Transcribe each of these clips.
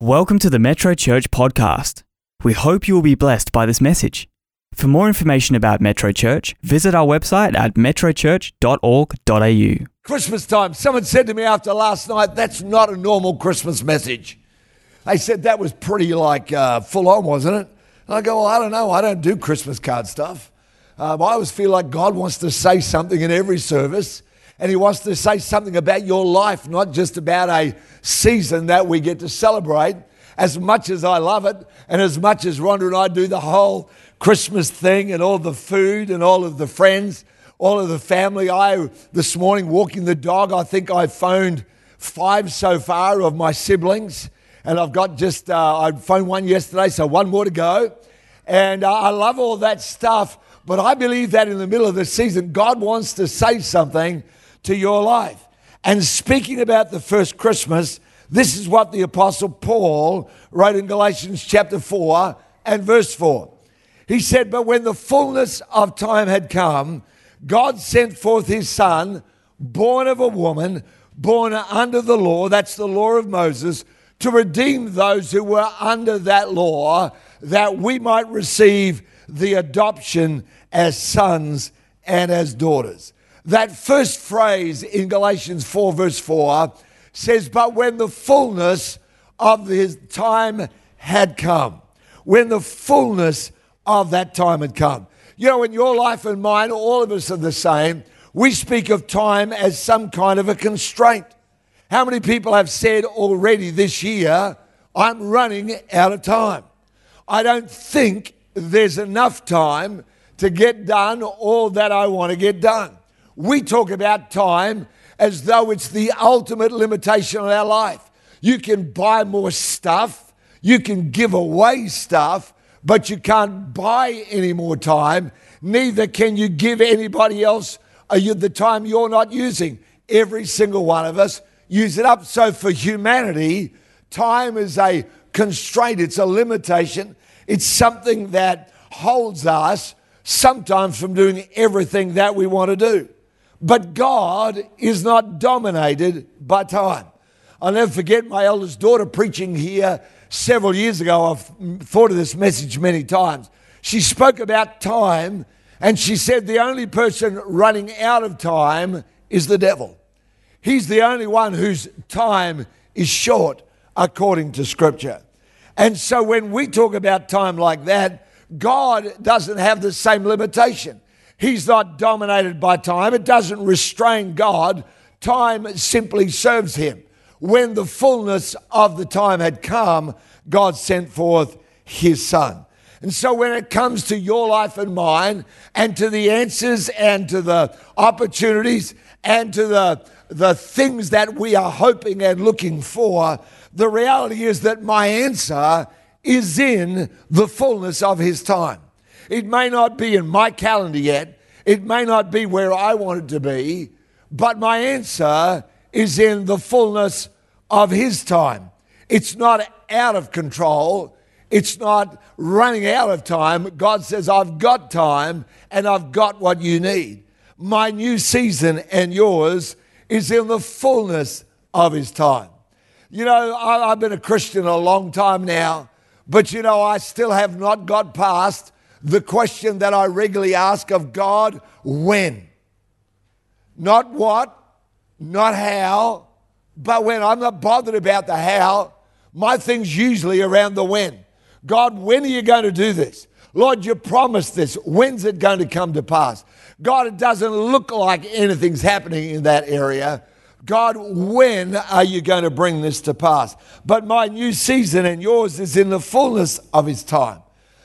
Welcome to the Metro Church podcast. We hope you will be blessed by this message. For more information about Metro Church, visit our website at metrochurch.org.au. Christmas time. Someone said to me after last night, that's not a normal Christmas message. They said that was pretty like uh, full on, wasn't it? And I go, well, I don't know. I don't do Christmas card stuff. Um, I always feel like God wants to say something in every service, and He wants to say something about your life, not just about a season that we get to celebrate. As much as I love it, and as much as Rhonda and I do the whole Christmas thing and all the food and all of the friends, all of the family, I this morning walking the dog, I think I phoned five so far of my siblings, and I've got just uh, I phoned one yesterday, so one more to go. And uh, I love all that stuff, but I believe that in the middle of the season, God wants to say something to your life. And speaking about the first Christmas, this is what the Apostle Paul wrote in Galatians chapter 4 and verse 4. He said, But when the fullness of time had come, God sent forth his Son, born of a woman, born under the law, that's the law of Moses, to redeem those who were under that law, that we might receive the adoption as sons and as daughters. That first phrase in Galatians 4, verse 4 says, But when the fullness of his time had come, when the fullness of that time had come. You know, in your life and mine, all of us are the same. We speak of time as some kind of a constraint. How many people have said already this year, I'm running out of time? I don't think there's enough time to get done all that I want to get done. We talk about time as though it's the ultimate limitation on our life. You can buy more stuff, you can give away stuff, but you can't buy any more time. Neither can you give anybody else the time you're not using. Every single one of us use it up. So for humanity, time is a constraint, it's a limitation, it's something that holds us sometimes from doing everything that we want to do. But God is not dominated by time. I'll never forget my eldest daughter preaching here several years ago. I've thought of this message many times. She spoke about time and she said the only person running out of time is the devil. He's the only one whose time is short according to Scripture. And so when we talk about time like that, God doesn't have the same limitation. He's not dominated by time, it doesn't restrain God. Time simply serves him. When the fullness of the time had come, God sent forth his son. And so, when it comes to your life and mine, and to the answers, and to the opportunities, and to the, the things that we are hoping and looking for, the reality is that my answer is in the fullness of his time. It may not be in my calendar yet, it may not be where I want it to be, but my answer is in the fullness of his time. It's not out of control. It's not running out of time. God says, I've got time and I've got what you need. My new season and yours is in the fullness of His time. You know, I, have been a Christian a long time now, but you know, I still have not got past the question that I regularly ask of God when? Not what, not how, but when. I'm not bothered about the how. My thing's usually around the when. God, when are you going to do this? Lord, you promised this. When's it going to come to pass? God, it doesn't look like anything's happening in that area. God, when are you going to bring this to pass? But my new season and yours is in the fullness of His time.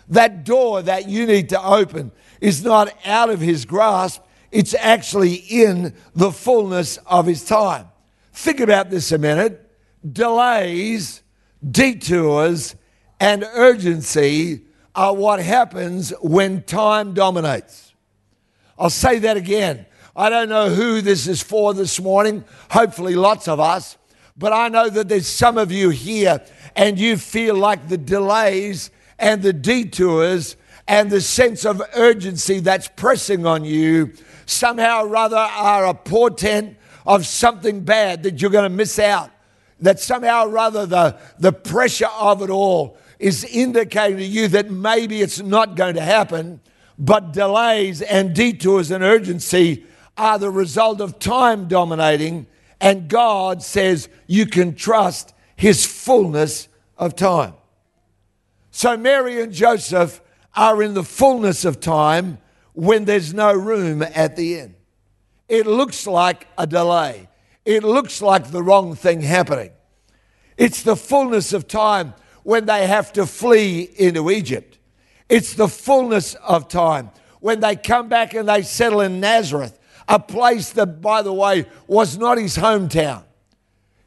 That door that you need to open is not out of His grasp, it's actually in the fullness of His time. Think about this a minute. Delays detours, and urgency are what happens when time dominates. I'll say that again. I don't know who this is for this morning, hopefully, lots of us, but I know that there's some of you here and you feel like the delays and the detours and the sense of urgency that's pressing on you somehow or other are a portent of something bad that you're going to miss out that somehow or rather the, the pressure of it all is indicating to you that maybe it's not going to happen, but delays and detours and urgency are the result of time dominating, and God says you can trust His fullness of time. So Mary and Joseph are in the fullness of time when there's no room at the inn. It looks like a delay, it looks like the wrong thing happening. It's the fullness of time when they have to flee into Egypt. It's the fullness of time when they come back and they settle in Nazareth, a place that, by the way, was not his hometown.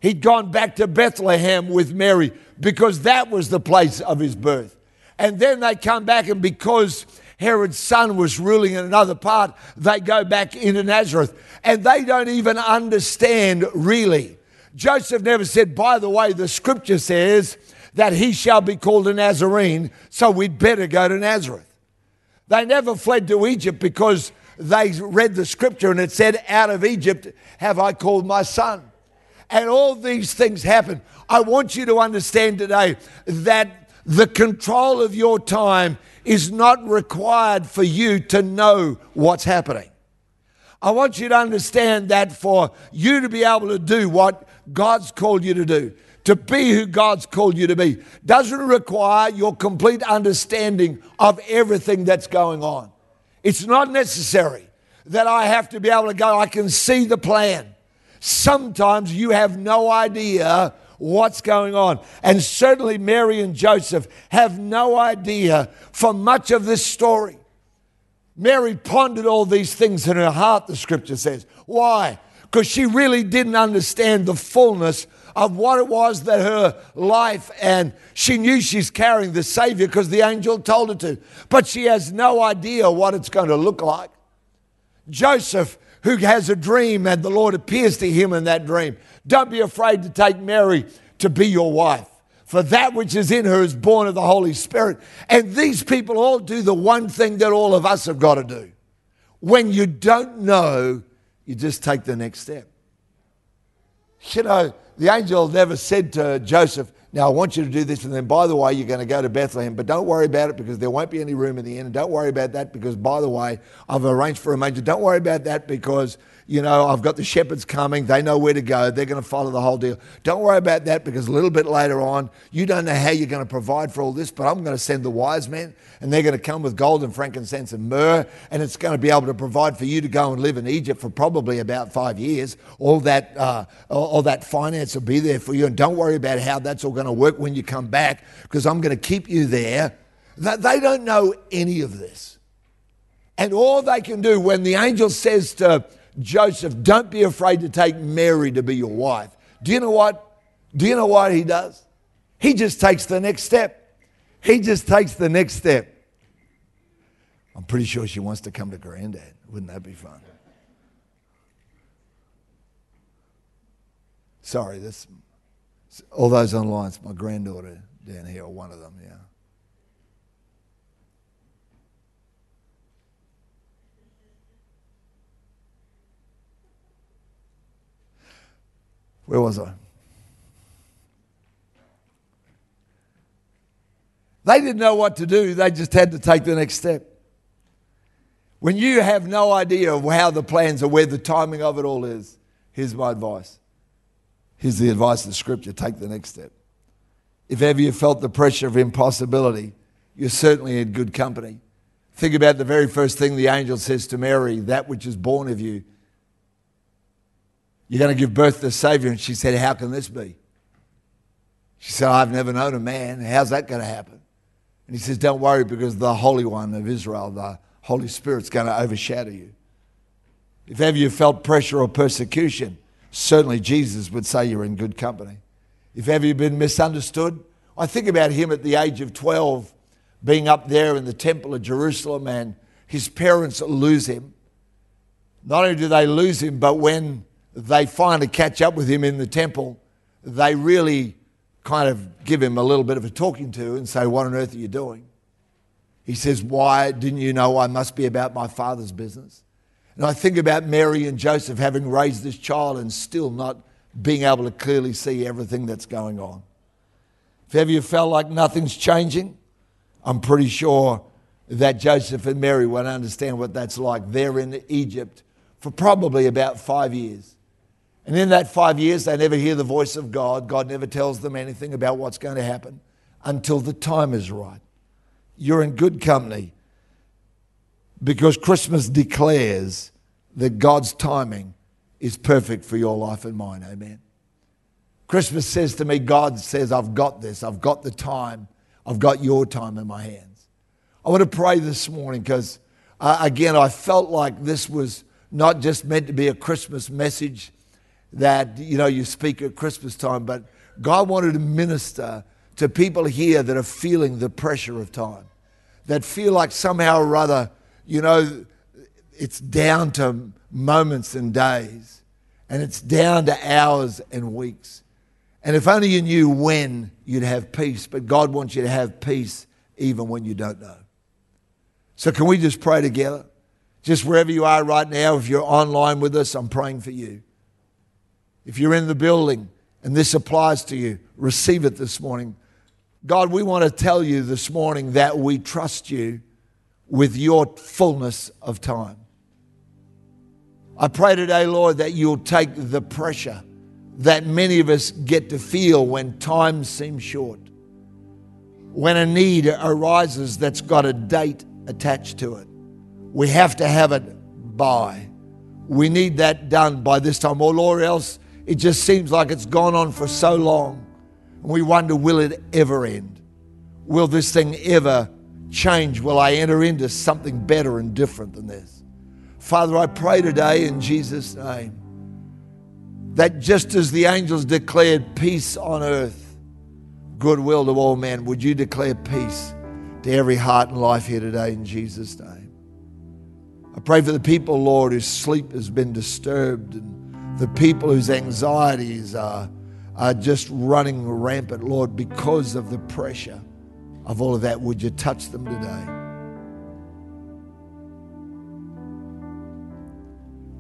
He'd gone back to Bethlehem with Mary because that was the place of his birth. And then they come back, and because Herod's son was ruling in another part, they go back into Nazareth. And they don't even understand really. Joseph never said, by the way, the scripture says that he shall be called a Nazarene, so we'd better go to Nazareth. They never fled to Egypt because they read the scripture and it said, Out of Egypt have I called my son. And all these things happen. I want you to understand today that the control of your time is not required for you to know what's happening. I want you to understand that for you to be able to do what God's called you to do, to be who God's called you to be doesn't require your complete understanding of everything that's going on. It's not necessary that I have to be able to go, I can see the plan. Sometimes you have no idea what's going on. And certainly Mary and Joseph have no idea for much of this story. Mary pondered all these things in her heart, the scripture says. Why? Because she really didn't understand the fullness of what it was that her life and she knew she's carrying the Savior because the angel told her to, but she has no idea what it's going to look like. Joseph, who has a dream and the Lord appears to him in that dream, don't be afraid to take Mary to be your wife. For that which is in her is born of the Holy Spirit. And these people all do the one thing that all of us have got to do. When you don't know, you just take the next step. You know, the angel never said to Joseph, Now I want you to do this, and then by the way, you're going to go to Bethlehem, but don't worry about it because there won't be any room in the inn. And don't worry about that because, by the way, I've arranged for a major. Don't worry about that because you know, I've got the shepherds coming. They know where to go. They're going to follow the whole deal. Don't worry about that because a little bit later on, you don't know how you're going to provide for all this, but I'm going to send the wise men and they're going to come with gold and frankincense and myrrh and it's going to be able to provide for you to go and live in Egypt for probably about five years. All that, uh, all that finance will be there for you. And don't worry about how that's all going to work when you come back because I'm going to keep you there. They don't know any of this. And all they can do when the angel says to Joseph, don't be afraid to take Mary to be your wife. Do you know what? Do you know what he does? He just takes the next step. He just takes the next step. I'm pretty sure she wants to come to granddad. Wouldn't that be fun? Sorry, this all those online, it's my granddaughter down here, one of them, yeah. Where was I? They didn't know what to do, they just had to take the next step. When you have no idea of how the plans are, where the timing of it all is, here's my advice. Here's the advice of the scripture take the next step. If ever you felt the pressure of impossibility, you're certainly in good company. Think about the very first thing the angel says to Mary that which is born of you you're going to give birth to the Savior. And she said, How can this be? She said, I've never known a man. How's that going to happen? And he says, Don't worry, because the Holy One of Israel, the Holy Spirit's going to overshadow you. If ever you felt pressure or persecution, certainly Jesus would say you're in good company. If ever you've been misunderstood, I think about him at the age of 12 being up there in the temple of Jerusalem and his parents lose him. Not only do they lose him, but when they finally catch up with him in the temple, they really kind of give him a little bit of a talking to and say, What on earth are you doing? He says, Why didn't you know I must be about my father's business? And I think about Mary and Joseph having raised this child and still not being able to clearly see everything that's going on. If ever you felt like nothing's changing, I'm pretty sure that Joseph and Mary won't understand what that's like. They're in Egypt for probably about five years. And in that five years, they never hear the voice of God. God never tells them anything about what's going to happen until the time is right. You're in good company because Christmas declares that God's timing is perfect for your life and mine. Amen. Christmas says to me, God says, I've got this. I've got the time. I've got your time in my hands. I want to pray this morning because, uh, again, I felt like this was not just meant to be a Christmas message that, you know, you speak at Christmas time, but God wanted to minister to people here that are feeling the pressure of time, that feel like somehow or other, you know, it's down to moments and days, and it's down to hours and weeks. And if only you knew when you'd have peace, but God wants you to have peace even when you don't know. So, can we just pray together? Just wherever you are right now, if you're online with us, I'm praying for you. If you're in the building and this applies to you, receive it this morning. God, we want to tell you this morning that we trust you with your fullness of time. I pray today, Lord, that you'll take the pressure that many of us get to feel when time seems short, when a need arises that's got a date attached to it. We have to have it by. We need that done by this time, or Lord, else it just seems like it's gone on for so long. And we wonder, will it ever end? Will this thing ever change? Will I enter into something better and different than this? Father, I pray today in Jesus' name that just as the angels declared peace on earth, goodwill to all men, would you declare peace to every heart and life here today in Jesus' name? I pray for the people, Lord, whose sleep has been disturbed and the people whose anxieties are, are just running rampant, Lord, because of the pressure of all of that. Would you touch them today?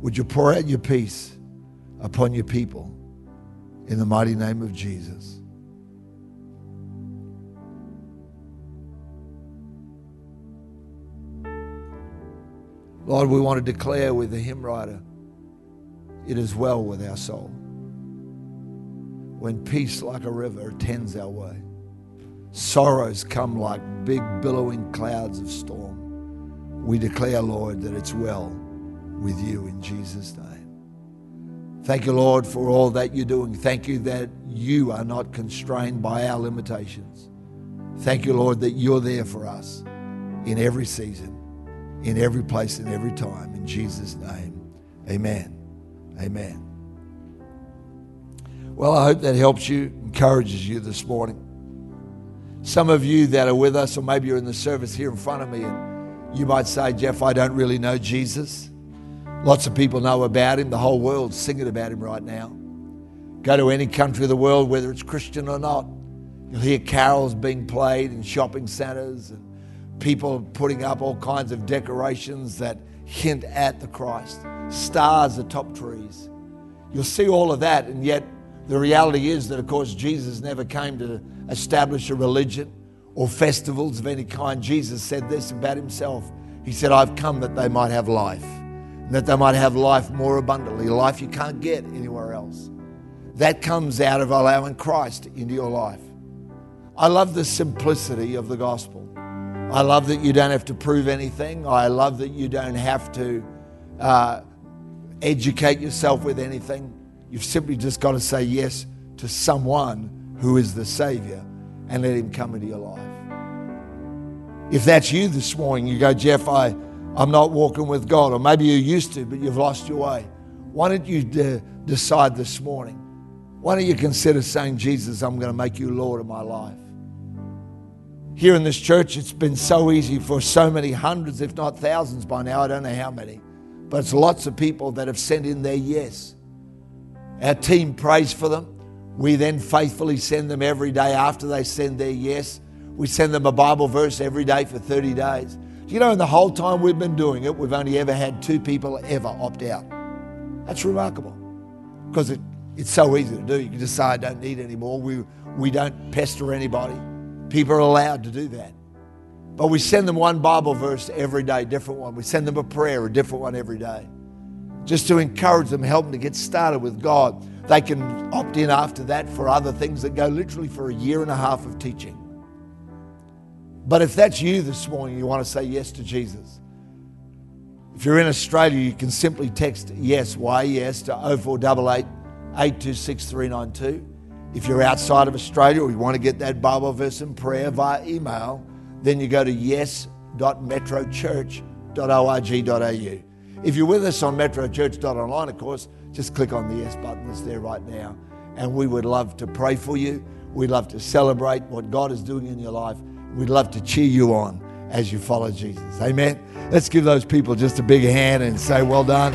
Would you pour out your peace? upon your people in the mighty name of Jesus. Lord, we want to declare with the hymn writer, it is well with our soul. When peace like a river attends our way, sorrows come like big billowing clouds of storm. We declare, Lord, that it's well with you in Jesus' name. Thank you, Lord, for all that you're doing. Thank you that you are not constrained by our limitations. Thank you, Lord, that you're there for us in every season, in every place, in every time. In Jesus' name, amen. Amen. Well, I hope that helps you, encourages you this morning. Some of you that are with us, or maybe you're in the service here in front of me, and you might say, Geoff, I don't really know Jesus. Lots of people know about him. The whole world's singing about him right now. Go to any country of the world, whether it's Christian or not, you'll hear carols being played in shopping centers and people putting up all kinds of decorations that hint at the Christ, stars atop trees. You'll see all of that, and yet the reality is that, of course, Jesus never came to establish a religion or festivals of any kind. Jesus said this about himself He said, I've come that they might have life and that they might have life more abundantly, life you can't get anywhere else. That comes out of allowing Christ into your life. I love the simplicity of the gospel. I love that you don't have to prove anything. I love that you don't have to uh, educate yourself with anything. You've simply just got to say yes to someone who is the Savior and let Him come into your life. If that's you this morning, you go, Geoff, I, I'm not walking with God. Or maybe you used to, but you've lost your way. Why don't you de- decide this morning? Why don't you consider saying, Jesus, I'm going to make you Lord of my life? Here in this church, it's been so easy for so many hundreds, if not thousands by now. I don't know how many, but it's lots of people that have sent in their yes. Our team prays for them. We then faithfully send them every day after they send their yes. We send them a Bible verse every day for 30 days. You know, in the whole time we've been doing it, we've only ever had two people ever opt out. That's remarkable because it It's so easy to do. You can just say, I don't need any more. We, we don't pester anybody. People are allowed to do that. But we send them one Bible verse every day, different one. We send them a prayer, a different one every day. Just to encourage them, help them to get started with God. They can opt in after that for other things that go literally for a year and a half of teaching. But if that's you this morning, you want to say yes to Jesus. If you're in Australia, you can simply text yes, why yes, to 0488 826 392. If you're outside of Australia or you want to get that Bible verse and prayer via email, then you go to yes.metrochurch.org.au. If you're with us on metrochurch.online, of course, just click on the yes button that's there right now. And we would love to pray for you. We'd love to celebrate what God is doing in your life. We'd love to cheer you on as you follow Jesus. Amen. Let's give those people just a big hand and say, Well done.